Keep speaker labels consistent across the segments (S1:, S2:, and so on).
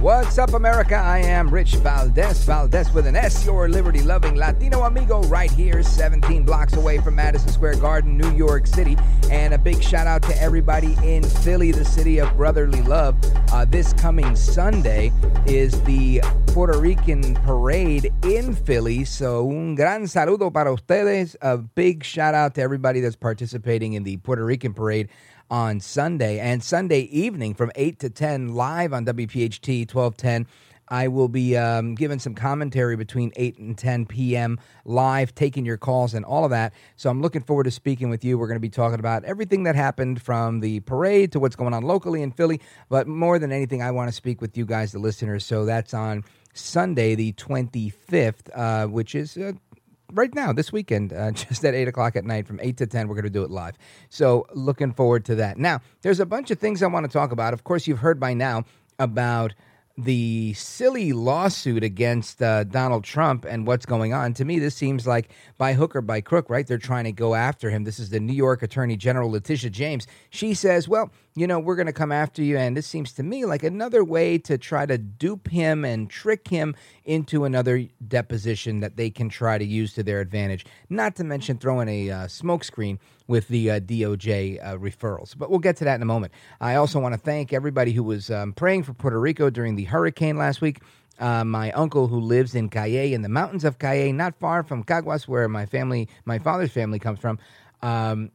S1: What's up, America? I am Rich Valdez, Valdez with an S, your liberty loving Latino amigo, right here, 17 blocks away from Madison Square Garden, New York City. And a big shout out to everybody in Philly, the city of brotherly love. Uh, this coming Sunday is the Puerto Rican parade in Philly. So, un gran saludo para ustedes. A big shout out to everybody that's participating in the Puerto Rican parade on Sunday and Sunday evening from 8 to 10 live on WPHT 1210. I will be um, giving some commentary between 8 and 10 p.m. live, taking your calls and all of that. So I'm looking forward to speaking with you. We're going to be talking about everything that happened from the parade to what's going on locally in Philly. But more than anything, I want to speak with you guys, the listeners. So that's on Sunday, the 25th, uh, which is uh, right now this weekend uh, just at 8 o'clock at night from 8 to 10 we're going to do it live. So looking forward to that. Now there's a bunch of things i want to talk about. Of course you've heard by now about the silly lawsuit against uh, Donald Trump and what's going on. To me, this seems like by hook or by crook, right? They're trying to go after him. This is the New York Attorney General, Letitia James. She says, well, you know, we're going to come after you. And this seems to me like another way to try to dupe him and trick him into another deposition that they can try to use to their advantage. Not to mention throwing a uh, smokescreen with the uh, DOJ uh, referrals. But we'll get to that in a moment. I also want to thank everybody who was um, praying for Puerto Rico during the hurricane last week. Uh, my uncle, who lives in Cayey, in the mountains of Cayey, not far from Caguas, where my family, my father's family, comes from. Um,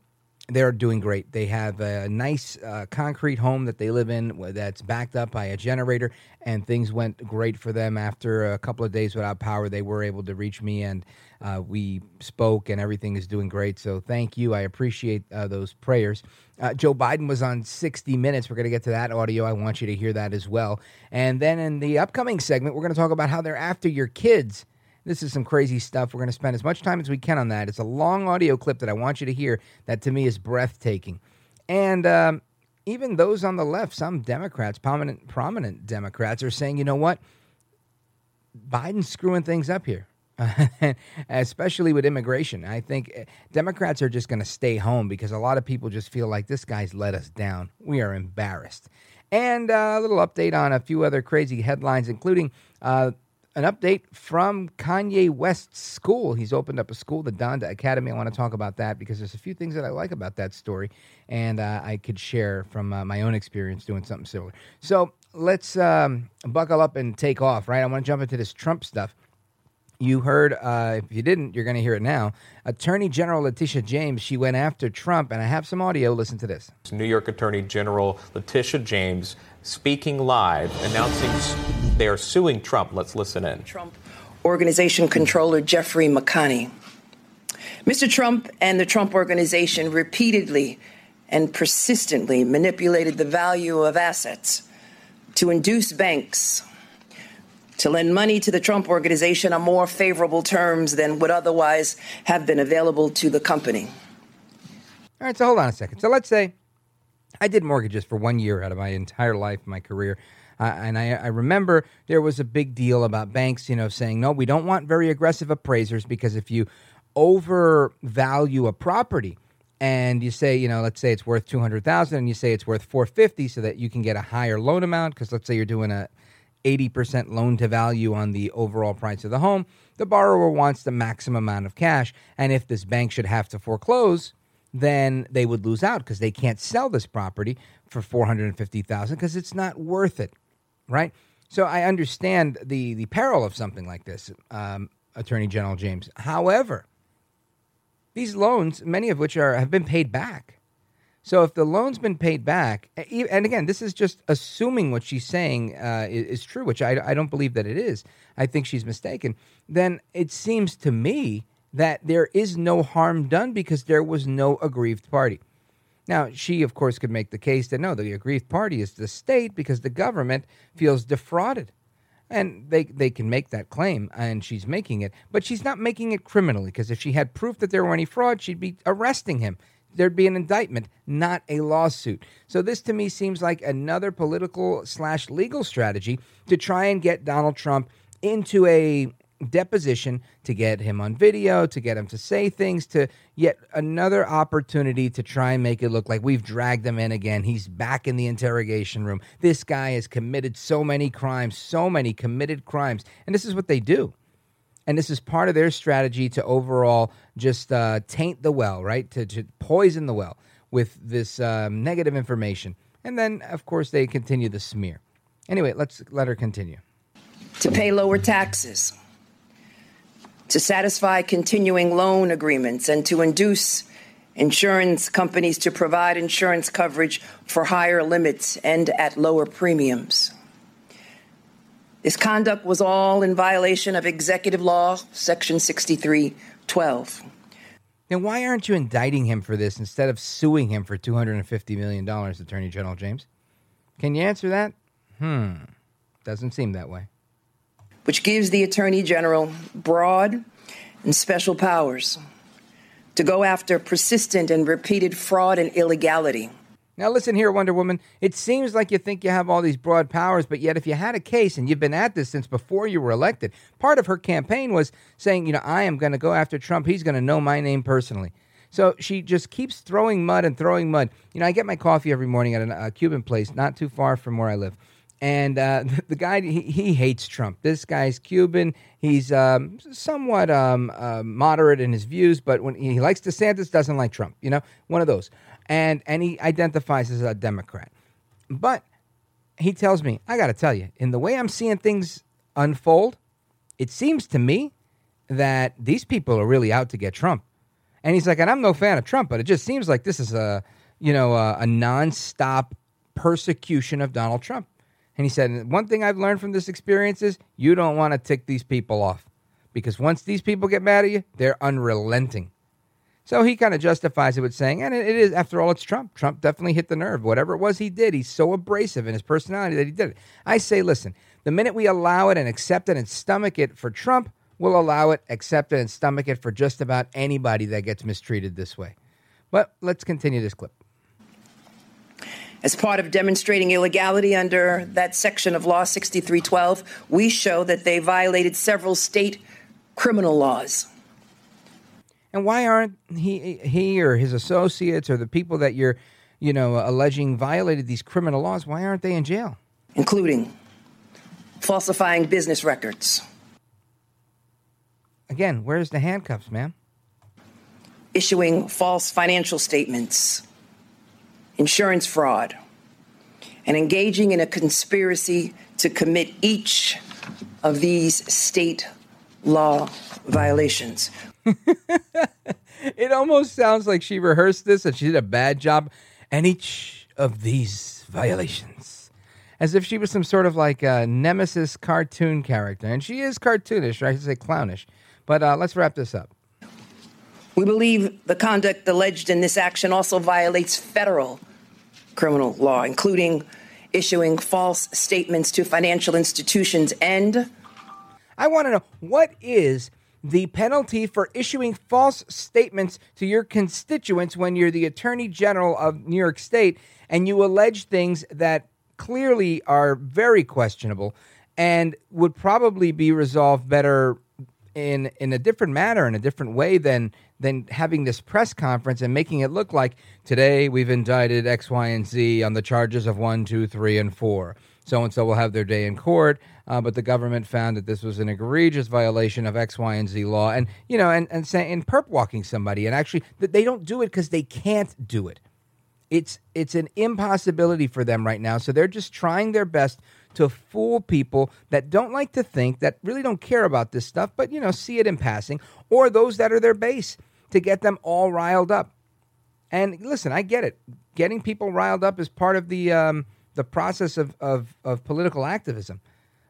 S1: they're doing great. They have a nice uh, concrete home that they live in that's backed up by a generator, and things went great for them. After a couple of days without power, they were able to reach me, and uh, we spoke, and everything is doing great. So thank you. I appreciate uh, those prayers. Uh, Joe Biden was on 60 Minutes. We're going to get to that audio. I want you to hear that as well. And then in the upcoming segment, we're going to talk about how they're after your kids this is some crazy stuff. We're going to spend as much time as we can on that. It's a long audio clip that I want you to hear that to me is breathtaking. And um, even those on the left, some Democrats, prominent, prominent Democrats, are saying, you know what? Biden's screwing things up here. especially with immigration. I think eh, Democrats are just going to stay home because a lot of people just feel like this guy's let us down. We are embarrassed. And uh, a little update on a few other crazy headlines, including uh, an update from Kanye West's school. He's opened up a school, the Donda Academy. I want to talk about that because there's a few things that I like about that story, and uh, I could share from uh, my own experience doing something similar. So let's um, buckle up and take off, right? I want to jump into this Trump stuff. You heard, uh, if you didn't, you're going to hear it now. Attorney General Letitia James, she went after Trump, and I have some audio. Listen to this.
S2: New York Attorney General Letitia James speaking live, announcing they are suing Trump. Let's listen in.
S3: Trump Organization Controller Jeffrey McConney. Mr. Trump and the Trump Organization repeatedly and persistently manipulated the value of assets to induce banks to lend money to the Trump Organization on more favorable terms than would otherwise have been available to the company.
S1: All right, so hold on a second. So let's say I did mortgages for one year out of my entire life, my career. Uh, and I, I, remember there was a big deal about banks, you know, saying, no, we don't want very aggressive appraisers because if you overvalue a property and you say, you know, let's say it's worth 200,000 and you say it's worth 450 so that you can get a higher loan amount because let's say you're doing a 80% loan to value on the overall price of the home, the borrower wants the maximum amount of cash. And if this bank should have to foreclose, then they would lose out because they can't sell this property for 450,000 because it's not worth it, right? So I understand the the peril of something like this, um, Attorney General James. However, these loans, many of which are have been paid back. So if the loan's been paid back, and again, this is just assuming what she's saying uh, is, is, true, which I, I don't believe that it is. I think she's mistaken. Then it seems to me that there is no harm done because there was no aggrieved party. Now, she, of course, could make the case that no, the aggrieved party is the state because the government feels defrauded. And they, they can make that claim, and she's making it, but she's not making it criminally because if she had proof that there were any fraud, she'd be arresting him there'd be an indictment, not a lawsuit. So this to me seems like another political slash legal strategy to try and get Donald Trump into a deposition to get him on video, to get him to say things, to yet another opportunity to try and make it look like we've dragged him in again. He's back in the interrogation room. This guy has committed so many crimes, so many committed crimes. And this is what they do and this is part of their strategy to overall just uh, taint the well, right? To, to poison the well with this um, negative information. And then, of course, they continue the smear. Anyway, let's let her continue.
S3: To pay lower taxes, to satisfy continuing loan agreements, and to induce insurance companies to provide insurance coverage for higher limits and at lower premiums. This conduct was all in violation of Executive Law, Section 6312.
S1: Then why aren't you indicting him for this instead of suing him for $250 million, Attorney General James? Can you answer that? Hmm. Doesn't seem that way.
S3: Which gives the Attorney General broad and special powers to go after persistent and repeated fraud and illegality
S1: now, listen here, Wonder Woman. It seems like you think you have all these broad powers, but yet, if you had a case and you've been at this since before you were elected, part of her campaign was saying, you know, I am going to go after Trump. He's going to know my name personally. So she just keeps throwing mud and throwing mud. You know, I get my coffee every morning at a, Cuban place not too far from where I live. And uh, the guy, he, he, hates Trump. This guy's Cuban. He's um, somewhat um, uh, moderate in his views, but when he likes DeSantis, doesn't like Trump. You know, one of those and and he identifies as a Democrat. But he tells me, I got to tell you, in the way I'm seeing things unfold, it seems to me that these people are really out to get Trump. And he's like, and I'm no fan of Trump, but it just seems like this is a, you know, a, a nonstop persecution of Donald Trump. And he said, one thing I've learned from this experience is you don't want to tick these people off because once these people get mad at you, they're unrelenting. So he kind of justifies it with saying, and it is, after all, it's Trump. Trump definitely hit the nerve. Whatever it was he did, he's so abrasive in his personality that he did it. I say, listen, the minute we allow it and accept it and stomach it for Trump, we'll allow it, accept it, and stomach it for just about anybody that gets mistreated this way. But let's continue this clip.
S3: As part of demonstrating illegality under that section of Law 6312, we show that they violated several state criminal laws.
S1: And why aren't he he or his associates or the people that you're, you know, alleging violated these criminal laws? Why aren't they in jail?
S3: Including falsifying business records.
S1: Again, where's the handcuffs, ma'am?
S3: Issuing false financial statements, insurance fraud, and engaging in a conspiracy to commit each of these state law violations,
S1: it almost sounds like she rehearsed this and she did a bad job. And each of these violations, as if she was some sort of like a nemesis cartoon character. And she is cartoonish, or I should say clownish. But uh, let's wrap this up.
S3: We believe the conduct alleged in this action also violates federal criminal law, including issuing false statements to financial institutions and.
S1: I want to know what is the penalty for issuing false statements to your constituents when you're the Attorney General of New York State and you allege things that clearly are very questionable and would probably be resolved better in in a different manner in a different way than than having this press conference and making it look like today we've indicted X, Y, and Z on the charges of one, two, three, and four so and so will have their day in court. Uh, but the government found that this was an egregious violation of X, Y, and Z law, and you know, and and saying and perp walking somebody, and actually that they don't do it because they can't do it. It's it's an impossibility for them right now. So they're just trying their best to fool people that don't like to think, that really don't care about this stuff, but you know, see it in passing, or those that are their base to get them all riled up. And listen, I get it. Getting people riled up is part of the um, the process of, of, of political activism.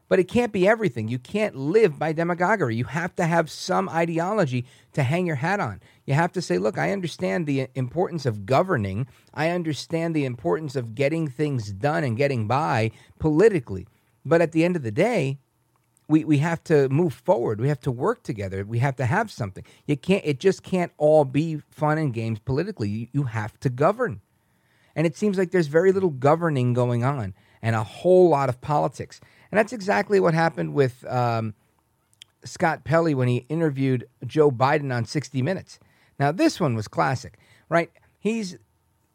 S1: But it can't be everything. You can't live by demagoguery. You have to have some ideology to hang your hat on. You have to say, look, I understand the importance of governing. I understand the importance of getting things done and getting by politically. But at the end of the day, we, we have to move forward. We have to work together. We have to have something. You can't it just can't all be fun and games politically. You, you have to govern. And it seems like there's very little governing going on and a whole lot of politics. And that's exactly what happened with um, Scott Pelley when he interviewed Joe Biden on 60 Minutes. Now, this one was classic, right? He's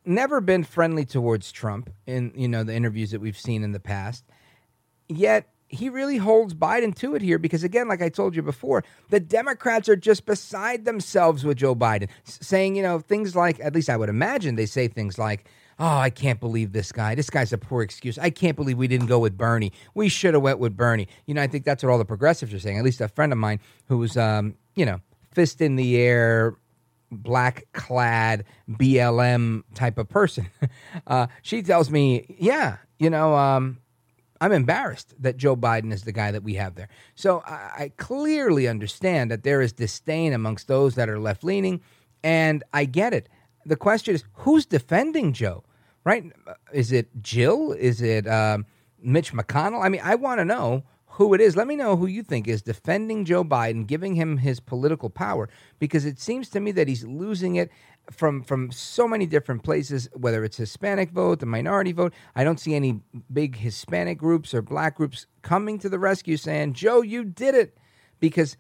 S1: never been friendly towards Trump in you know the interviews that we've seen in the past. Yet he really holds Biden to it here because again, like I told you before, the Democrats are just beside themselves with Joe Biden, saying you know things like at least I would imagine they say things like oh, I can't believe this guy. This guy's a poor excuse. I can't believe we didn't go with Bernie. We should have went with Bernie. You know, I think that's what all the progressives are saying. At least a friend of mine who was, um, you know, fist in the air, black clad BLM type of person. Uh, she tells me, yeah, you know, um, I'm embarrassed that Joe Biden is the guy that we have there. So I, I clearly understand that there is disdain amongst those that are left leaning, and I get it. The question is, who's defending Joe? right? Is it Jill? Is it um, Mitch McConnell? I mean, I want to know who it is. Let me know who you think is defending Joe Biden, giving him his political power, because it seems to me that he's losing it from from so many different places. Whether it's Hispanic vote, the minority vote, I don't see any big Hispanic groups or black groups coming to the rescue, saying, "Joe, you did it," because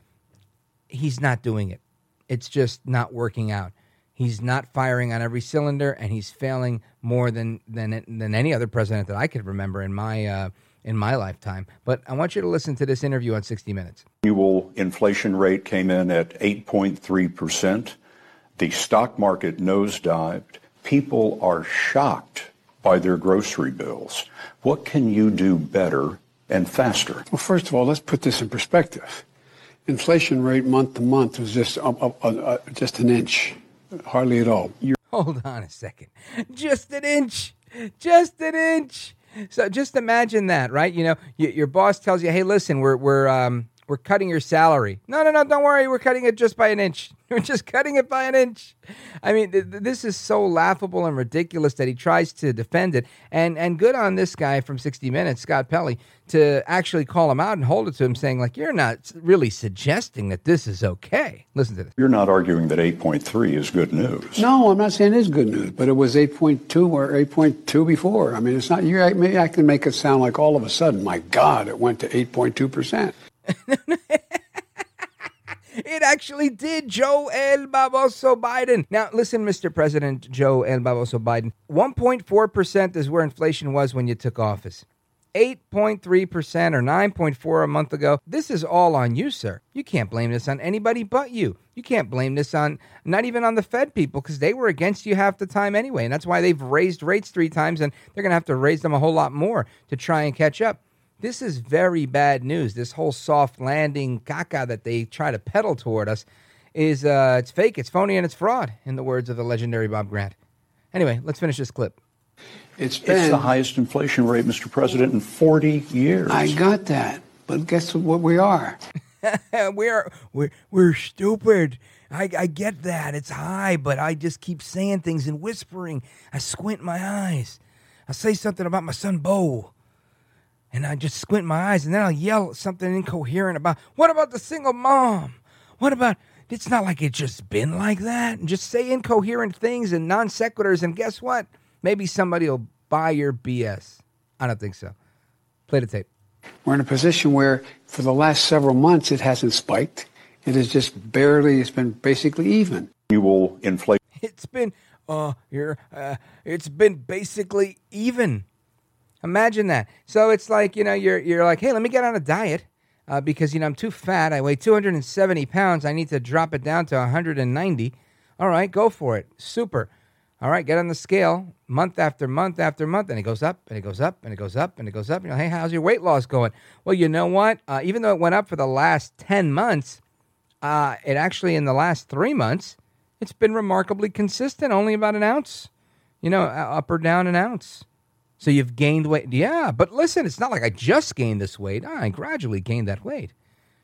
S1: he's not doing it. It's just not working out. He's not firing on every cylinder, and he's failing more than than than any other president that I could remember in my uh, in my lifetime. But I want you to listen to this interview on 60 Minutes.
S4: Annual inflation rate came in at 8.3 percent. The stock market nosedived. People are shocked by their grocery bills. What can you do better and faster?
S5: Well, first of all, let's put this in perspective. Inflation rate month to month was just uh, uh, uh, just an inch. Hardly at all. You're-
S1: Hold on a second. Just an inch. Just an inch. So just imagine that, right? You know, your boss tells you, "Hey, listen, we're we're um we're cutting your salary." No, no, no, don't worry. We're cutting it just by an inch. We're just cutting it by an inch. I mean, th- this is so laughable and ridiculous that he tries to defend it. And and good on this guy from 60 Minutes, Scott Pelley, to actually call him out and hold it to him, saying like, "You're not really suggesting that this is okay." Listen to this.
S4: You're not arguing that 8.3 is good news.
S5: No, I'm not saying it is good news, but it was 8.2 or 8.2 before. I mean, it's not. You maybe I can make it sound like all of a sudden, my God, it went to 8.2 percent.
S1: It actually did, Joe El Baboso Biden. Now, listen, Mr. President Joe El Baboso Biden. 1.4% is where inflation was when you took office. 8.3% or 9.4 a month ago. This is all on you, sir. You can't blame this on anybody but you. You can't blame this on not even on the Fed people because they were against you half the time anyway. And that's why they've raised rates three times and they're going to have to raise them a whole lot more to try and catch up. This is very bad news. This whole soft landing caca that they try to peddle toward us is uh, it's fake, it's phony, and it's fraud, in the words of the legendary Bob Grant. Anyway, let's finish this clip.
S5: It's been
S4: It's the highest inflation rate, Mr. President, in 40 years.
S5: I got that, but guess what we are?
S1: we're we're we're stupid. I, I get that it's high, but I just keep saying things and whispering. I squint my eyes. I say something about my son Bo, and I just squint my eyes, and then I'll yell something incoherent about what about the single mom? What about it's not like it's just been like that, and just say incoherent things and non sequiturs, and guess what? Maybe somebody will buy your BS. I don't think so. Play the tape.
S5: We're in a position where, for the last several months, it hasn't spiked. It has just barely. It's been basically even.
S4: Annual inflation
S1: It's been uh here uh it's been basically even. Imagine that. So it's like, you know, you're you're like, "Hey, let me get on a diet." Uh, because you know I'm too fat. I weigh 270 pounds. I need to drop it down to 190. All right, go for it. Super. All right, get on the scale month after month after month, and it goes up and it goes up and it goes up and it goes up. You know, hey, how's your weight loss going? Well, you know what? Uh, even though it went up for the last 10 months, uh, it actually, in the last three months, it's been remarkably consistent, only about an ounce, you know, up or down an ounce. So you've gained weight. Yeah, but listen, it's not like I just gained this weight. Ah, I gradually gained that weight.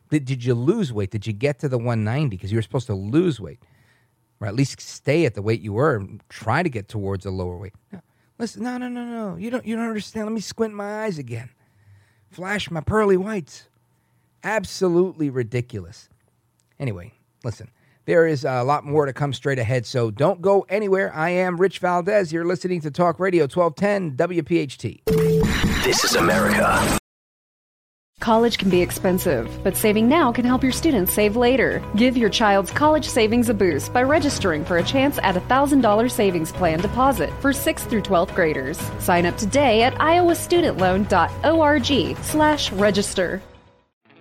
S1: Did, did you lose weight? Did you get to the 190? Because you were supposed to lose weight or at least stay at the weight you were and try to get towards a lower weight. No, listen, no, no, no, no. You don't, you don't understand. Let me squint my eyes again. Flash my pearly whites. Absolutely ridiculous. Anyway, listen, there is a lot more to come straight ahead, so don't go anywhere. I am Rich Valdez. You're listening to Talk Radio 1210 WPHT.
S6: This is America.
S7: College can be expensive, but saving now can help your students save later. Give your child's college savings a boost by registering for a chance at a $1,000 savings plan deposit for 6th through 12th graders. Sign up today at iowastudentloan.org slash register.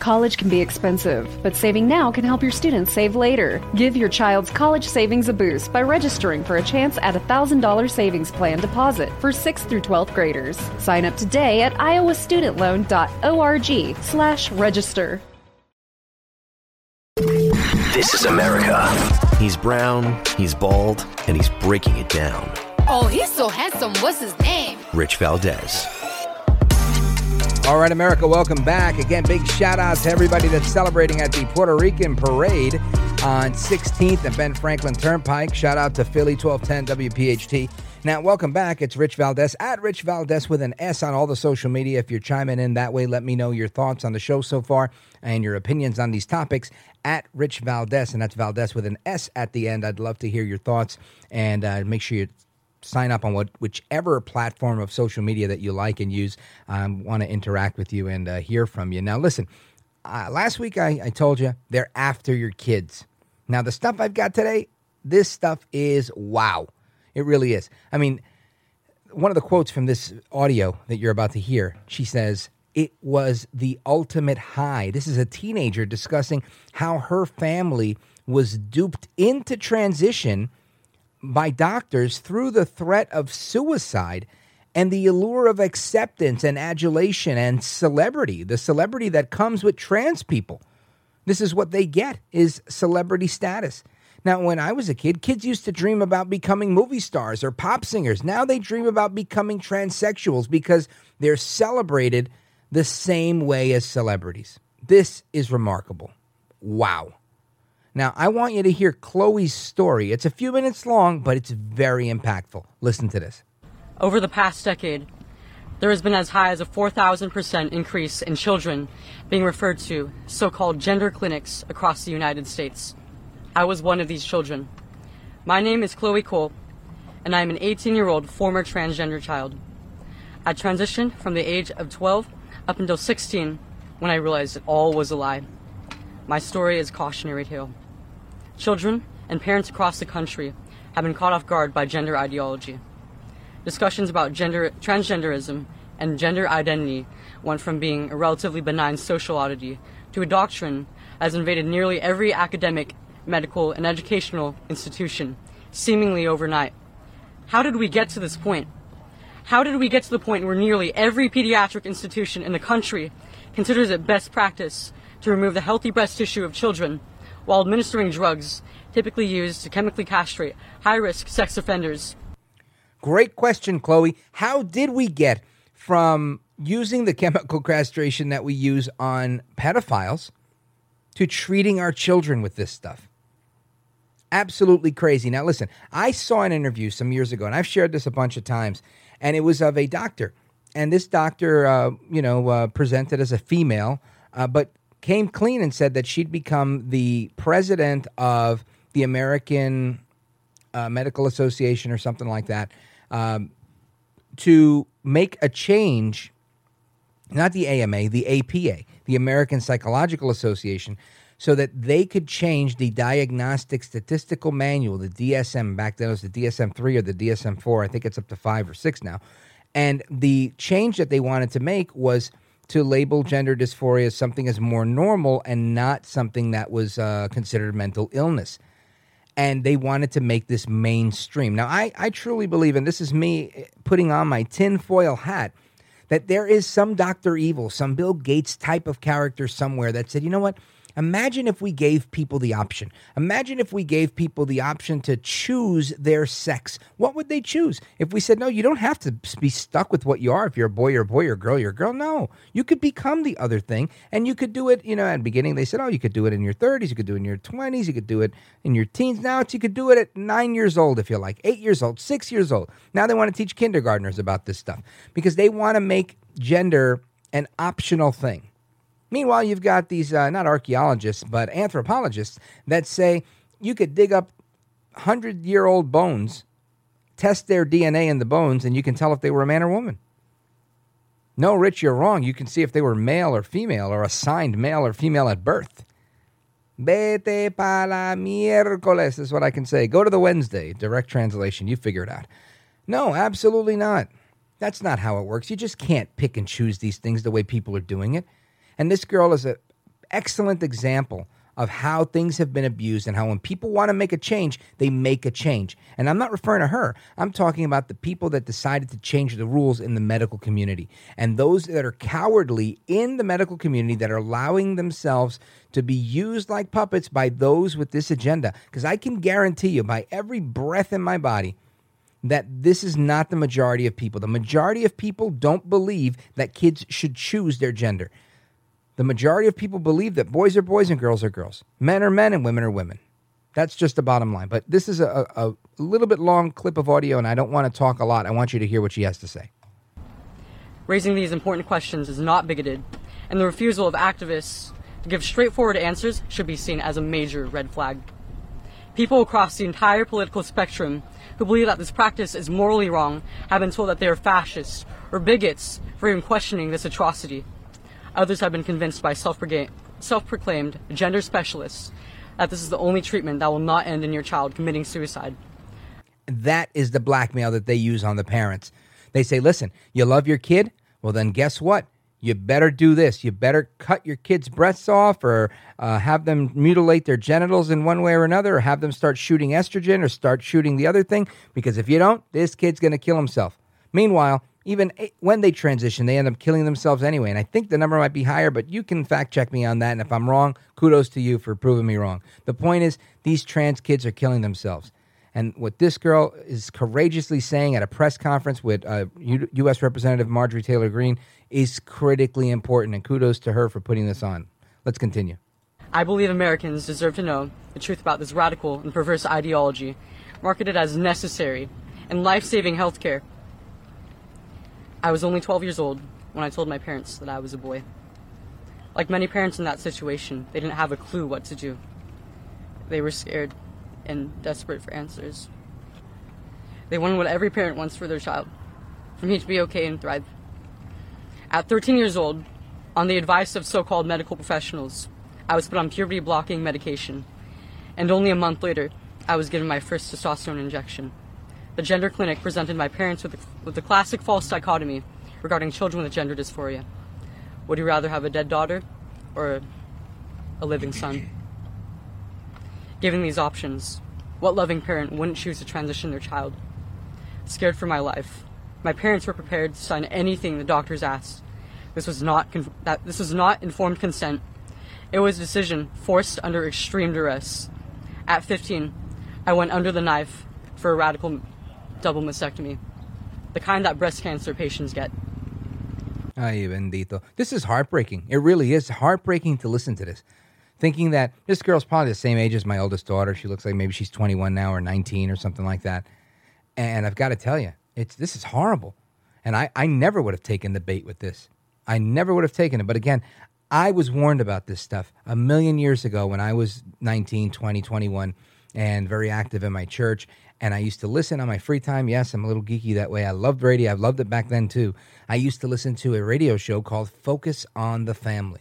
S7: College can be expensive, but saving now can help your students save later. Give your child's college savings a boost by registering for a chance at a $1,000 savings plan deposit for 6th through 12th graders. Sign up today at iowastudentloan.org slash register.
S6: This is America. He's brown, he's bald, and he's breaking it down.
S8: Oh, he's so handsome. What's his name?
S6: Rich Valdez.
S1: All right, America, welcome back. Again, big shout out to everybody that's celebrating at the Puerto Rican Parade on 16th and Ben Franklin Turnpike. Shout out to Philly 1210 WPHT. Now, welcome back. It's Rich Valdez at Rich Valdez with an S on all the social media. If you're chiming in that way, let me know your thoughts on the show so far and your opinions on these topics at Rich Valdez, and that's Valdez with an S at the end. I'd love to hear your thoughts and uh, make sure you sign up on what whichever platform of social media that you like and use. I um, want to interact with you and uh, hear from you. Now, listen. Uh, last week I, I told you they're after your kids. Now the stuff I've got today, this stuff is wow. It really is. I mean, one of the quotes from this audio that you're about to hear, she says, it was the ultimate high. This is a teenager discussing how her family was duped into transition by doctors through the threat of suicide and the allure of acceptance and adulation and celebrity, the celebrity that comes with trans people. This is what they get is celebrity status. Now, when I was a kid, kids used to dream about becoming movie stars or pop singers. Now they dream about becoming transsexuals because they're celebrated the same way as celebrities. This is remarkable. Wow. Now, I want you to hear Chloe's story. It's a few minutes long, but it's very impactful. Listen to this.
S9: Over the past decade, there has been as high as a 4,000% increase in children being referred to so called gender clinics across the United States. I was one of these children. My name is Chloe Cole, and I am an 18 year old former transgender child. I transitioned from the age of 12 up until 16 when I realized it all was a lie. My story is cautionary tale. Children and parents across the country have been caught off guard by gender ideology. Discussions about gender transgenderism and gender identity went from being a relatively benign social oddity to a doctrine that has invaded nearly every academic, medical, and educational institution, seemingly overnight. How did we get to this point? How did we get to the point where nearly every pediatric institution in the country considers it best practice to remove the healthy breast tissue of children while administering drugs typically used to chemically castrate high risk sex offenders.
S1: Great question, Chloe. How did we get from using the chemical castration that we use on pedophiles to treating our children with this stuff? Absolutely crazy. Now, listen, I saw an interview some years ago, and I've shared this a bunch of times, and it was of a doctor. And this doctor, uh, you know, uh, presented as a female, uh, but came clean and said that she'd become the president of the American uh, Medical Association or something like that um, to make a change. Not the AMA, the APA, the American Psychological Association, so that they could change the Diagnostic Statistical Manual, the DSM. Back then it was the DSM 3 or the DSM 4. I think it's up to 5 or 6 now. And the change that they wanted to make was to label gender dysphoria as something as more normal and not something that was uh, considered mental illness. And they wanted to make this mainstream. Now, I, I truly believe, and this is me putting on my tinfoil hat, that there is some Dr. Evil, some Bill Gates type of character somewhere that said, you know what? Imagine if we gave people the option. Imagine if we gave people the option to choose their sex. What would they choose? If we said, no, you don't have to be stuck with what you are. If you're a boy, you're a boy, you're a girl, you're a girl. No, you could become the other thing. And you could do it, you know, at the beginning they said, oh, you could do it in your 30s, you could do it in your 20s, you could do it in your teens. Now it's, you could do it at nine years old if you like, eight years old, six years old. Now they want to teach kindergartners about this stuff because they want to make gender an optional thing. Meanwhile, you've got these uh, not archaeologists, but anthropologists that say you could dig up 100 year old bones, test their DNA in the bones, and you can tell if they were a man or woman. No, Rich, you're wrong. You can see if they were male or female or assigned male or female at birth. Vete pa la miércoles is what I can say. Go to the Wednesday. Direct translation. You figure it out. No, absolutely not. That's not how it works. You just can't pick and choose these things the way people are doing it. And this girl is an excellent example of how things have been abused and how when people want to make a change, they make a change. And I'm not referring to her. I'm talking about the people that decided to change the rules in the medical community and those that are cowardly in the medical community that are allowing themselves to be used like puppets by those with this agenda. Because I can guarantee you, by every breath in my body, that this is not the majority of people. The majority of people don't believe that kids should choose their gender. The majority of people believe that boys are boys and girls are girls, men are men and women are women. That's just the bottom line. But this is a, a, little bit long clip of audio, and I don't want to talk a lot. I want you to hear what she has to say.
S9: Raising these important questions is not bigoted, and the refusal of activists to give straightforward answers should be seen as a major red flag. People across the entire political spectrum who believe that this practice is morally wrong have been told that they are fascists or bigots for even questioning this atrocity. Others have been convinced by self-proclaimed gender specialists that this is the only treatment that will not end in your child committing suicide.
S1: That is the blackmail that they use on the parents. They say, listen, you love your kid? Well, then guess what? You better do this. You better cut your kid's breasts off or uh, have them mutilate their genitals in one way or another or have them start shooting estrogen or start shooting the other thing because if you don't, this kid's going to kill himself. Meanwhile, even when they transition, they end up killing themselves anyway. And I think the number might be higher, but you can fact check me on that. And if I'm wrong, kudos to you for proving me wrong. The point is, these trans kids are killing themselves. And what this girl is courageously saying at a press conference with uh, U- U.S. Representative Marjorie Taylor Greene is critically important. And kudos to her for putting this on. Let's continue.
S9: I believe Americans deserve to know the truth about this radical and perverse ideology, marketed as necessary and life saving healthcare I was only 12 years old when I told my parents that I was a boy. Like many parents in that situation, they didn't have a clue what to do. They were scared and desperate for answers. They wanted what every parent wants for their child for me to be okay and thrive. At 13 years old, on the advice of so called medical professionals, I was put on puberty blocking medication, and only a month later, I was given my first testosterone injection the gender clinic presented my parents with the, with the classic false dichotomy regarding children with gender dysphoria. Would you rather have a dead daughter or a, a living son? Given these options, what loving parent wouldn't choose to transition their child? Scared for my life, my parents were prepared to sign anything the doctors asked. This was not that this was not informed consent. It was a decision forced under extreme duress. At 15, I went under the knife for a radical double mastectomy, the kind that breast cancer patients get.
S1: Ay, bendito. This is heartbreaking. It really is heartbreaking to listen to this. Thinking that this girl's probably the same age as my oldest daughter. She looks like maybe she's 21 now or 19 or something like that. And I've got to tell you, it's this is horrible. And I, I never would have taken the bait with this. I never would have taken it. But again, I was warned about this stuff a million years ago when I was 19, 20, 21 and very active in my church and I used to listen on my free time. Yes, I'm a little geeky that way. I loved radio. I loved it back then too. I used to listen to a radio show called Focus on the Family.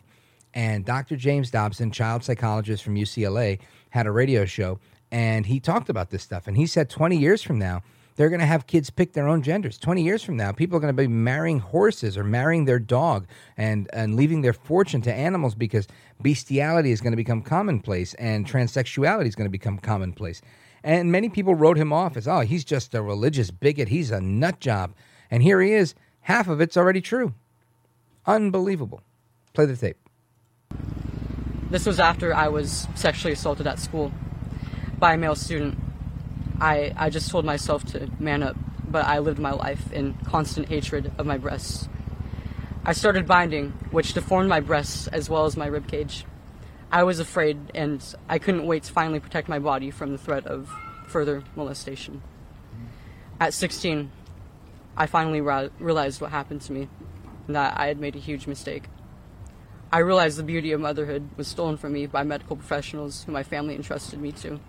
S1: And Dr. James Dobson, child psychologist from UCLA, had a radio show and he talked about this stuff. And he said 20 years from now, they're going to have kids pick their own genders. 20 years from now, people are going to be marrying horses or marrying their dog and, and leaving their fortune to animals because bestiality is going to become commonplace and transsexuality is going to become commonplace. And many people wrote him off as, oh, he's just a religious bigot. He's a nut job. And here he is. Half of it's already true. Unbelievable. Play the tape.
S9: This was after I was sexually assaulted at school by a male student. I, I just told myself to man up, but I lived my life in constant hatred of my breasts. I started binding, which deformed my breasts as well as my ribcage. I was afraid, and I couldn't wait to finally protect my body from the threat of further molestation. At 16, I finally ra- realized what happened to me, and that I had made a huge mistake. I realized the beauty of motherhood was stolen from me by medical professionals who my family entrusted me to.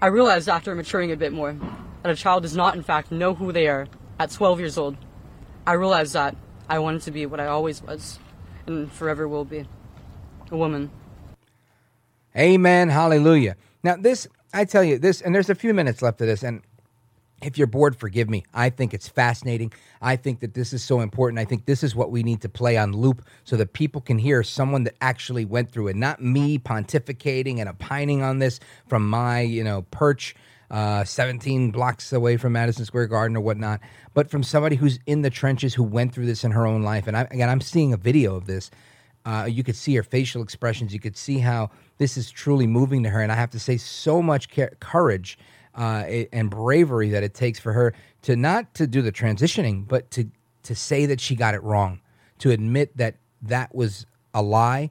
S9: I realized after maturing a bit more that a child does not, in fact, know who they are at 12 years old. I realized that I wanted to be what I always was and forever will be a woman.
S1: Amen. Hallelujah. Now, this, I tell you, this, and there's a few minutes left of this, and if you're bored, forgive me. I think it's fascinating. I think that this is so important. I think this is what we need to play on loop so that people can hear someone that actually went through it, not me pontificating and opining on this from my, you know, perch. Uh, 17 blocks away from Madison Square Garden or whatnot, but from somebody who's in the trenches who went through this in her own life. And I, again, I'm seeing a video of this. Uh, you could see her facial expressions. You could see how this is truly moving to her. And I have to say, so much courage uh, and bravery that it takes for her to not to do the transitioning, but to to say that she got it wrong, to admit that that was a lie,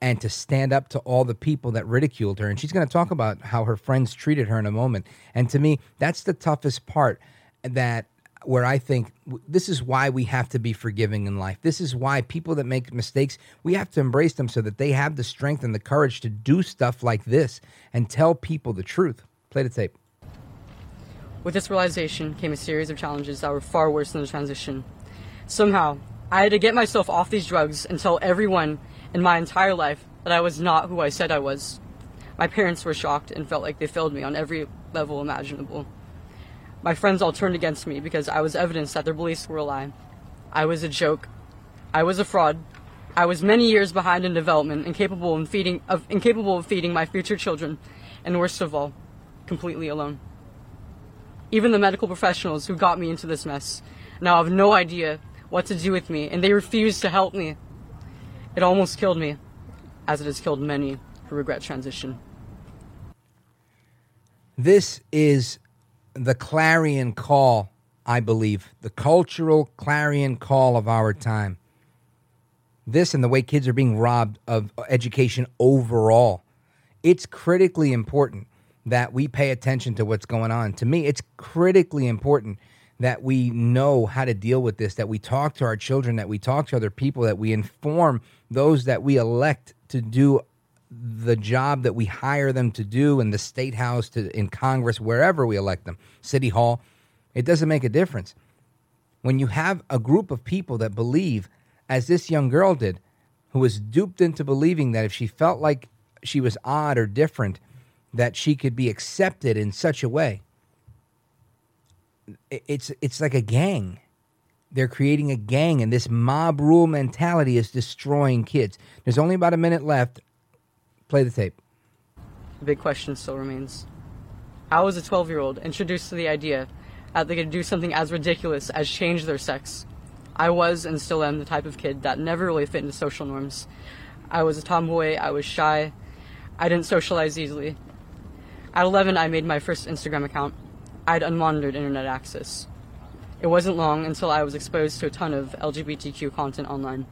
S1: and to stand up to all the people that ridiculed her. And she's going to talk about how her friends treated her in a moment. And to me, that's the toughest part. That where I think this is why we have to be forgiving in life. This is why people that make mistakes, we have to embrace them so that they have the strength and the courage to do stuff like this and tell people the truth. Play the tape.
S9: With this realization came a series of challenges that were far worse than the transition. Somehow, I had to get myself off these drugs and tell everyone in my entire life that I was not who I said I was. My parents were shocked and felt like they failed me on every level imaginable. My friends all turned against me because I was evidence that their beliefs were a lie. I was a joke. I was a fraud. I was many years behind in development, incapable of feeding of incapable of feeding my future children, and worst of all, completely alone. Even the medical professionals who got me into this mess now have no idea what to do with me, and they refuse to help me. It almost killed me, as it has killed many who regret transition.
S1: This is the clarion call, I believe, the cultural clarion call of our time. This and the way kids are being robbed of education overall. It's critically important that we pay attention to what's going on. To me, it's critically important that we know how to deal with this, that we talk to our children, that we talk to other people, that we inform those that we elect to do the job that we hire them to do in the state house, to in Congress, wherever we elect them, city hall. It doesn't make a difference. When you have a group of people that believe, as this young girl did, who was duped into believing that if she felt like she was odd or different, that she could be accepted in such a way. It's it's like a gang. They're creating a gang, and this mob rule mentality is destroying kids. There's only about a minute left. Play the tape.
S9: The big question still remains. How was a 12 year old introduced to the idea that they could do something as ridiculous as change their sex? I was and still am the type of kid that never really fit into social norms. I was a tomboy, I was shy, I didn't socialize easily, at 11, I made my first Instagram account. I had unmonitored internet access. It wasn't long until I was exposed to a ton of LGBTQ content online.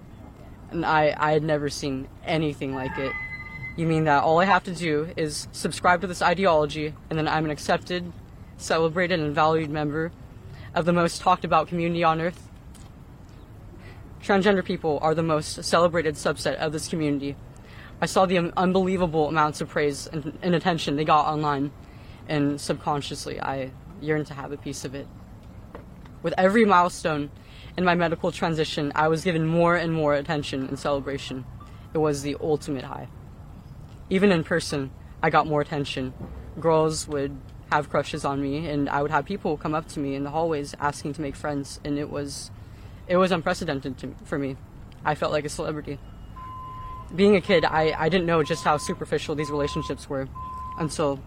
S9: And I, I had never seen anything like it. You mean that all I have to do is subscribe to this ideology, and then I'm an accepted, celebrated, and valued member of the most talked about community on earth? Transgender people are the most celebrated subset of this community I saw the unbelievable amounts of praise and, and attention they got online. and subconsciously I yearned to have a piece of it. With every milestone in my medical transition, I was given more and more attention and celebration. It was the ultimate high. Even in person, I got more attention. Girls would have crushes on me, and I would have people come up to me in the hallways asking to make friends, and it was, it was unprecedented to, for me. I felt like a celebrity. Being a kid, I, I didn't know just how superficial these relationships were until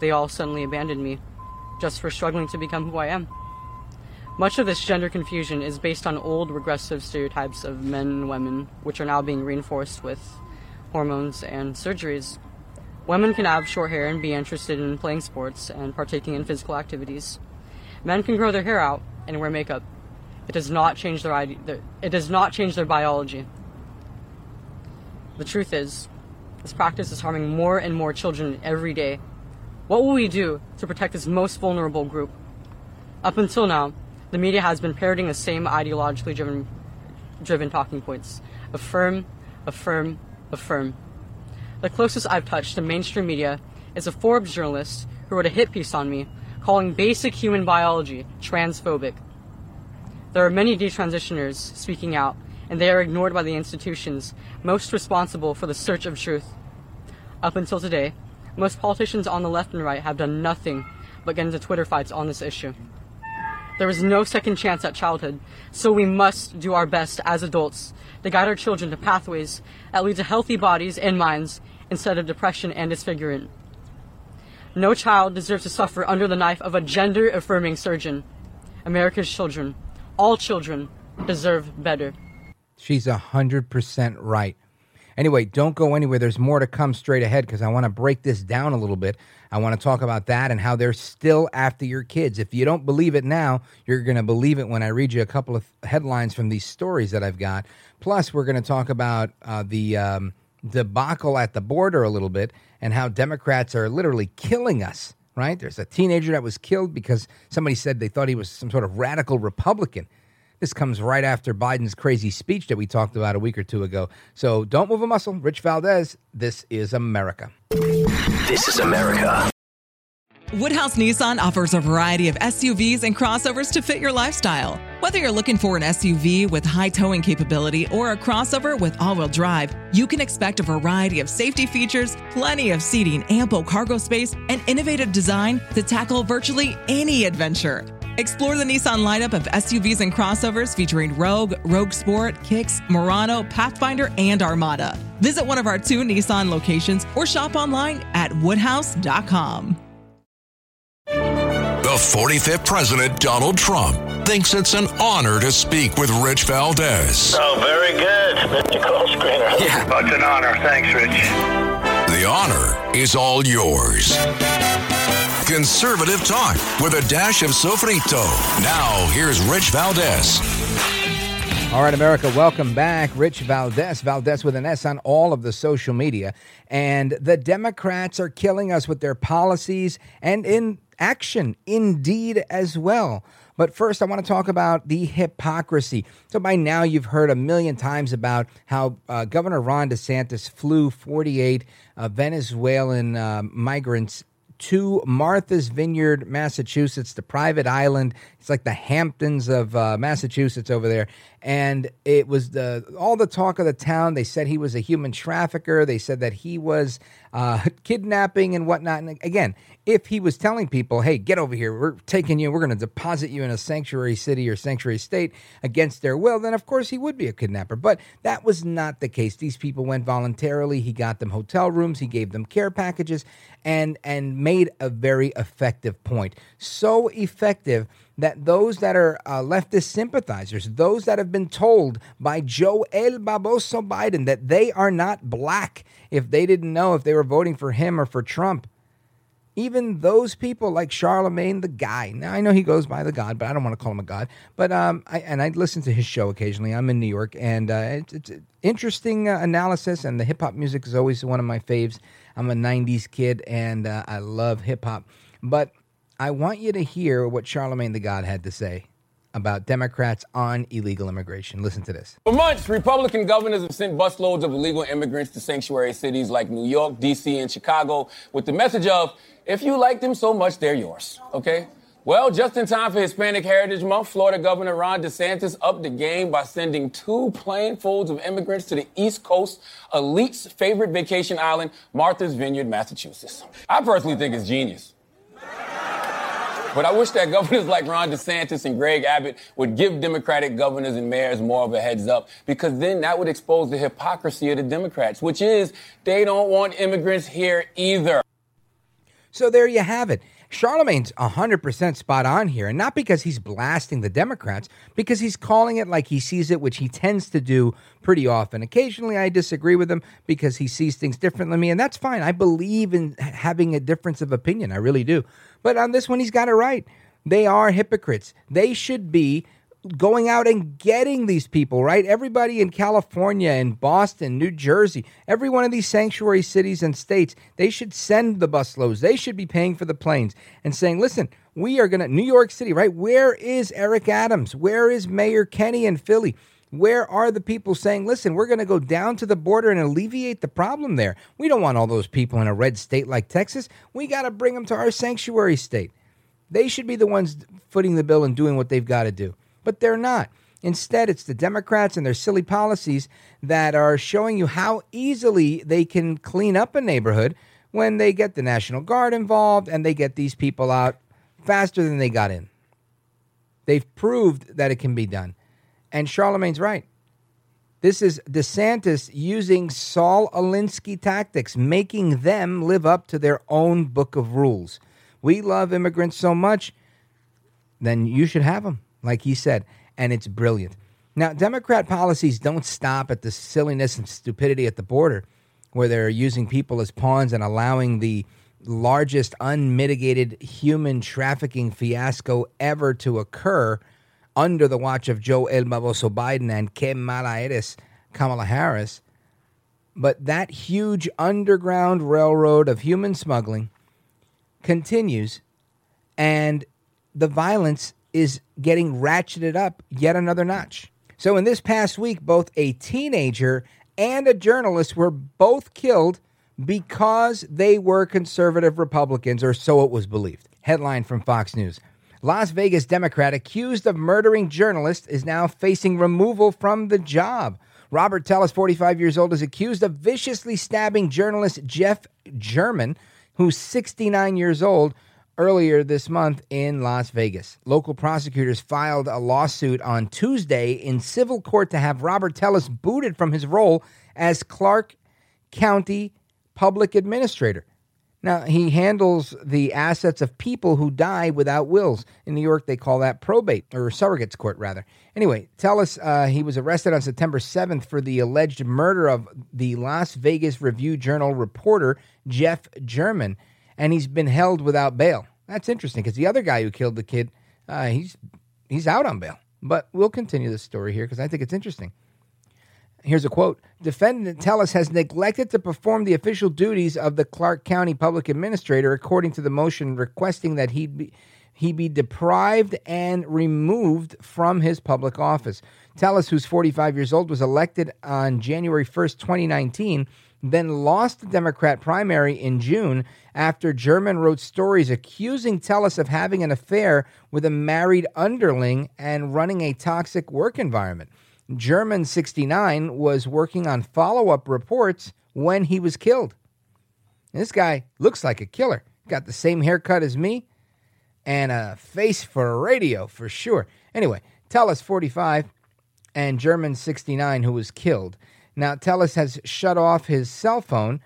S9: they all suddenly abandoned me just for struggling to become who I am. Much of this gender confusion is based on old regressive stereotypes of men and women, which are now being reinforced with hormones and surgeries. Women can have short hair and be interested in playing sports and partaking in physical activities. Men can grow their hair out and wear makeup. It does not change their, it does not change their biology. The truth is, this practice is harming more and more children every day. What will we do to protect this most vulnerable group? Up until now, the media has been parroting the same ideologically driven, driven talking points. Affirm, affirm, affirm. The closest I've touched to mainstream media is a Forbes journalist who wrote a hit piece on me calling basic human biology transphobic. There are many detransitioners speaking out, and they are ignored by the institutions most responsible for the search of truth. Up until today, most politicians on the left and right have done nothing but get into Twitter fights on this issue. There is no second chance at childhood, so we must do our best as adults to guide our children to pathways that lead to healthy bodies and minds instead of depression and disfigurement. No child deserves to suffer under the knife of a gender affirming surgeon. America's children, all children, deserve better.
S1: She's a 100% right. Anyway, don't go anywhere. There's more to come straight ahead because I want to break this down a little bit. I want to talk about that and how they're still after your kids. If you don't believe it now, you're going to believe it when I read you a couple of headlines from these stories that I've got. Plus, we're going to talk about uh, the um, debacle at the border a little bit and how Democrats are literally killing us. Right? There's a teenager that was killed because somebody said they thought he was some sort of radical Republican. This comes right after Biden's crazy speech that we talked about a week or two ago. So don't move a muscle. Rich Valdez, this is America.
S6: This is America.
S10: Woodhouse Nissan offers a variety of SUVs and crossovers to fit your lifestyle. Whether you're looking for an SUV with high towing capability or a crossover with all wheel drive, you can expect a variety of safety features, plenty of seating, ample cargo space, and innovative design to tackle virtually any adventure. Explore the Nissan lineup of SUVs and crossovers featuring Rogue, Rogue Sport, Kicks, Murano, Pathfinder, and Armada. Visit one of our two Nissan locations or shop online at woodhouse.com.
S11: The 45th President, Donald Trump, thinks it's an honor to speak with Rich Valdez.
S12: Oh, very good, Mr. Call Screener.
S11: Yeah.
S12: It's an honor. Thanks, Rich.
S11: The honor is all yours. Conservative talk with a dash of sofrito. Now, here's Rich Valdez.
S1: All right, America, welcome back. Rich Valdez, Valdez with an S on all of the social media. And the Democrats are killing us with their policies and in action, indeed, as well. But first, I want to talk about the hypocrisy. So, by now, you've heard a million times about how uh, Governor Ron DeSantis flew 48 uh, Venezuelan uh, migrants to Martha's Vineyard, Massachusetts, the private island. It's like the Hamptons of uh, Massachusetts over there. And it was the all the talk of the town. They said he was a human trafficker. They said that he was uh, kidnapping and whatnot. And again, if he was telling people, "Hey, get over here. We're taking you. We're going to deposit you in a sanctuary city or sanctuary state against their will," then of course he would be a kidnapper. But that was not the case. These people went voluntarily. He got them hotel rooms. He gave them care packages, and and made a very effective point. So effective that those that are uh, leftist sympathizers, those that have been told by Joe El Baboso Biden that they are not black if they didn't know if they were voting for him or for Trump, even those people like Charlemagne the guy. Now I know he goes by the God, but I don't want to call him a God. But um, I, and I listen to his show occasionally. I'm in New York, and uh, it's, it's interesting uh, analysis. And the hip hop music is always one of my faves. I'm a '90s kid, and uh, I love hip hop. But I want you to hear what Charlemagne the God had to say about Democrats on illegal immigration. Listen to this.
S13: For months, Republican governors have sent busloads of illegal immigrants to sanctuary cities like New York, D.C., and Chicago with the message of, if you like them so much, they're yours. Okay? Well, just in time for Hispanic Heritage Month, Florida Governor Ron DeSantis upped the game by sending two planefolds of immigrants to the East Coast, elite's favorite vacation island, Martha's Vineyard, Massachusetts. I personally think it's genius. But I wish that governors like Ron DeSantis and Greg Abbott would give Democratic governors and mayors more of a heads up because then that would expose the hypocrisy of the Democrats, which is they don't want immigrants here either.
S1: So there you have it. Charlemagne's 100% spot on here, and not because he's blasting the Democrats, because he's calling it like he sees it, which he tends to do pretty often. Occasionally, I disagree with him because he sees things differently than me, and that's fine. I believe in having a difference of opinion. I really do. But on this one, he's got it right. They are hypocrites. They should be going out and getting these people, right? Everybody in California and Boston, New Jersey, every one of these sanctuary cities and states, they should send the busloads. They should be paying for the planes and saying, listen, we are going to, New York City, right? Where is Eric Adams? Where is Mayor Kenney in Philly? Where are the people saying, listen, we're going to go down to the border and alleviate the problem there? We don't want all those people in a red state like Texas. We got to bring them to our sanctuary state. They should be the ones footing the bill and doing what they've got to do but they're not. Instead, it's the Democrats and their silly policies that are showing you how easily they can clean up a neighborhood when they get the National Guard involved and they get these people out faster than they got in. They've proved that it can be done. And Charlemagne's right. This is DeSantis using Saul Alinsky tactics, making them live up to their own book of rules. We love immigrants so much, then you should have them like he said, and it's brilliant. Now, Democrat policies don't stop at the silliness and stupidity at the border, where they're using people as pawns and allowing the largest unmitigated human trafficking fiasco ever to occur under the watch of Joe El Baboso Biden and Kamala Harris. But that huge underground railroad of human smuggling continues, and the violence is getting ratcheted up yet another notch. So, in this past week, both a teenager and a journalist were both killed because they were conservative Republicans, or so it was believed. Headline from Fox News Las Vegas Democrat accused of murdering journalist is now facing removal from the job. Robert Telles, 45 years old, is accused of viciously stabbing journalist Jeff German, who's 69 years old, earlier this month in Las Vegas. Local prosecutors filed a lawsuit on Tuesday in civil court to have Robert Telles booted from his role as Clark County Public Administrator. Now, he handles the assets of people who die without wills. In New York, they call that probate, or surrogates court, rather. Anyway, Telles uh, he was arrested on September 7th for the alleged murder of the Las Vegas Review Journal reporter Jeff German, and he's been held without bail. That's interesting because the other guy who killed the kid, uh, he's he's out on bail. But we'll continue this story here because I think it's interesting. Here's a quote Defendant Telles has neglected to perform the official duties of the Clark County Public Administrator according to the motion requesting that he be, he be deprived and removed from his public office. Telles, who's 45 years old, was elected on January 1st, 2019 then lost the Democrat primary in June after German wrote stories accusing Telles of having an affair with a married underling and running a toxic work environment. German 69 was working on follow up reports when he was killed. This guy looks like a killer. Got the same haircut as me and a face for radio for sure. Anyway, Telles 45 and German 69 who was killed. Now, Telles has shut off his cell phone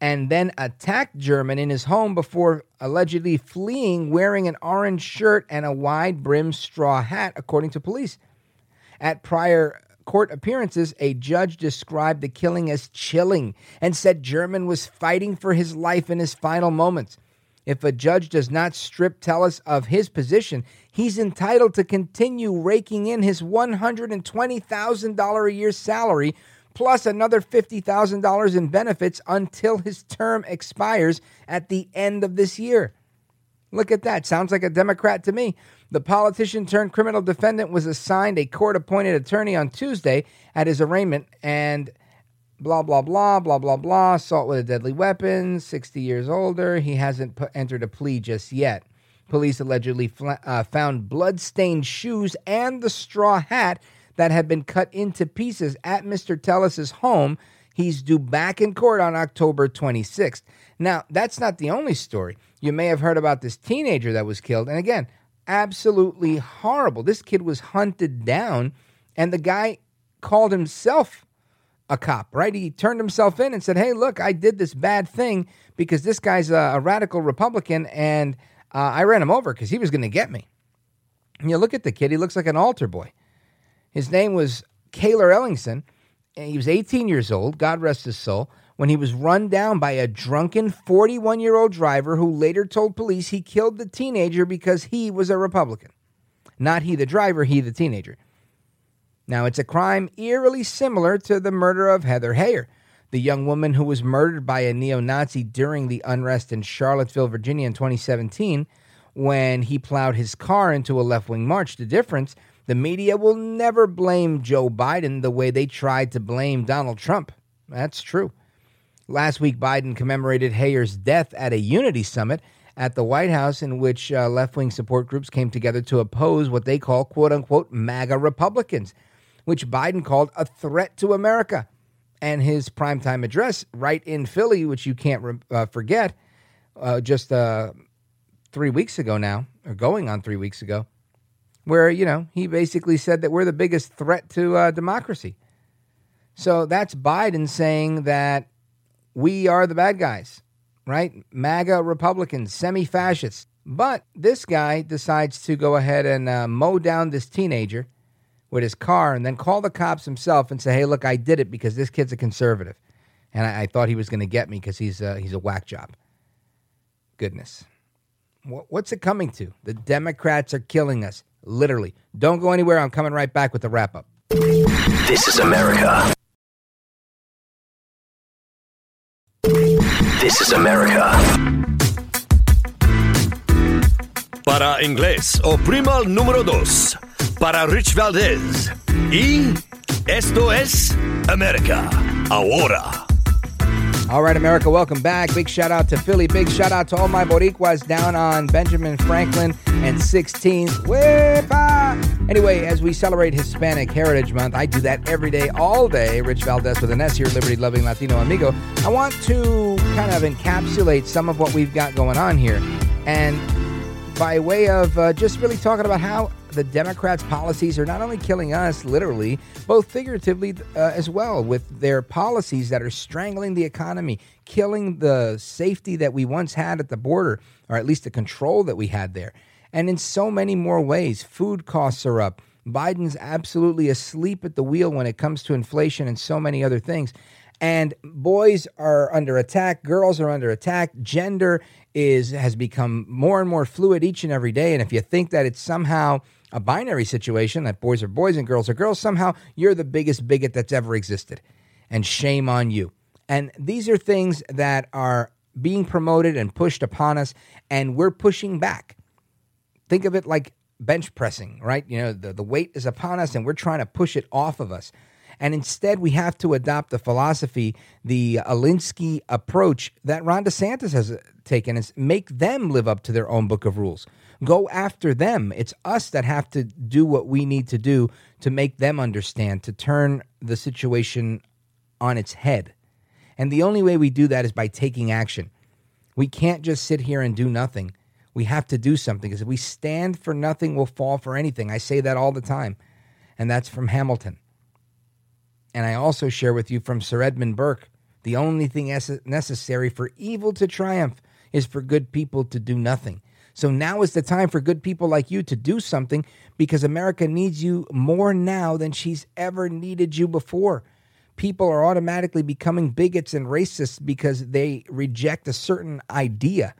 S1: and then attacked German in his home before allegedly fleeing wearing an orange shirt and a wide brimmed straw hat, according to police. At prior court appearances, a judge described the killing as chilling and said German was fighting for his life in his final moments. If a judge does not strip Telles of his position, he's entitled to continue raking in his $120,000 a year salary plus another $50,000 in benefits until his term expires at the end of this year. Look at that. Sounds like a Democrat to me. The politician turned criminal defendant was assigned a court appointed attorney on Tuesday at his arraignment and blah, blah, blah, blah, blah, blah. Assault with a deadly weapon, 60 years older. He hasn't entered a plea just yet. Police allegedly fla- uh, found blood-stained shoes and the straw hat that had been cut into pieces at Mr. Telles's home. He's due back in court on October 26th. Now, that's not the only story. You may have heard about this teenager that was killed. And again, absolutely horrible. This kid was hunted down, and the guy called himself a cop, right? He turned himself in and said, Hey, look, I did this bad thing because this guy's a, a radical Republican and uh, I ran him over because he was going to get me. And you look at the kid, he looks like an altar boy. His name was Cayler Ellingson. And he was 18 years old, God rest his soul, when he was run down by a drunken 41 year old driver who later told police he killed the teenager because he was a Republican. Not he, the driver, he, the teenager. Now, it's a crime eerily similar to the murder of Heather Heyer, the young woman who was murdered by a neo Nazi during the unrest in Charlottesville, Virginia in 2017 when he plowed his car into a left wing march. The difference the media will never blame Joe Biden the way they tried to blame Donald Trump. That's true. Last week, Biden commemorated Heyer's death at a unity summit at the White House, in which uh, left wing support groups came together to oppose what they call quote unquote MAGA Republicans, which Biden called a threat to America. And his primetime address right in Philly, which you can't re- uh, forget, uh, just uh, three weeks ago now, or going on three weeks ago, where, you know, he basically said that we're the biggest threat to uh, democracy. So that's Biden saying that we are the bad guys, right? MAGA Republicans, semi fascists. But this guy decides to go ahead and uh, mow down this teenager with his car and then call the cops himself and say, hey, look, I did it because this kid's a conservative. And I, I thought he was going to get me because he's, uh, he's a whack job. Goodness. What, what's it coming to? The Democrats are killing us, literally. Don't go anywhere. I'm coming right back with the wrap up.
S6: This is America. This is America.
S14: Para inglés, oprima el número dos. Para Rich Valdez. Y esto es América. Ahora.
S1: All right, America, welcome back. Big shout out to Philly. Big shout out to all my Boricuas down on Benjamin Franklin and 16th. Wepa! Anyway, as we celebrate Hispanic Heritage Month, I do that every day, all day. Rich Valdez with an S here, Liberty Loving Latino Amigo. I want to kind of encapsulate some of what we've got going on here. And by way of uh, just really talking about how the Democrats' policies are not only killing us, literally, both figuratively uh, as well, with their policies that are strangling the economy, killing the safety that we once had at the border, or at least the control that we had there. And in so many more ways, food costs are up. Biden's absolutely asleep at the wheel when it comes to inflation and so many other things. And boys are under attack, girls are under attack, gender is has become more and more fluid each and every day. And if you think that it's somehow a binary situation that boys are boys and girls are girls, somehow you're the biggest bigot that's ever existed. And shame on you. And these are things that are being promoted and pushed upon us, and we're pushing back. Think of it like bench pressing, right? You know, the, the weight is upon us and we're trying to push it off of us. And instead, we have to adopt the philosophy, the Alinsky approach that Ron DeSantis has taken, is make them live up to their own book of rules. Go after them. It's us that have to do what we need to do to make them understand, to turn the situation on its head. And the only way we do that is by taking action. We can't just sit here and do nothing. We have to do something because if we stand for nothing, we'll fall for anything. I say that all the time. And that's from Hamilton. And I also share with you from Sir Edmund Burke the only thing necessary for evil to triumph is for good people to do nothing. So now is the time for good people like you to do something because America needs you more now than she's ever needed you before. People are automatically becoming bigots and racists because they reject a certain idea.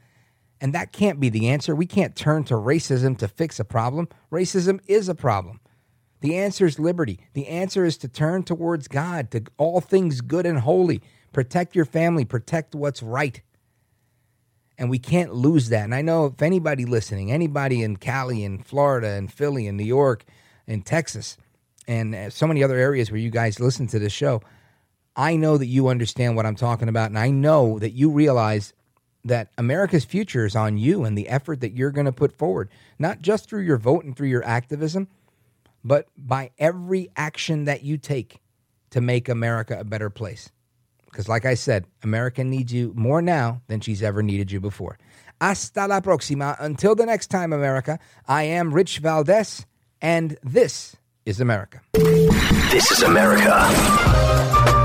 S1: And that can't be the answer. We can't turn to racism to fix a problem. Racism is a problem. The answer is liberty. The answer is to turn towards God, to all things good and holy. Protect your family, protect what's right. And we can't lose that. And I know if anybody listening, anybody in Cali and Florida and Philly and New York and Texas and uh, so many other areas where you guys listen to this show, I know that you understand what I'm talking about. And I know that you realize that America's future is on you and the effort that you're going to put forward, not just through your vote and through your activism, but by every action that you take to make America a better place. Because, like I said, America needs you more now than she's ever needed you before. Hasta la próxima. Until the next time, America, I am Rich Valdez, and this is America.
S6: This is America.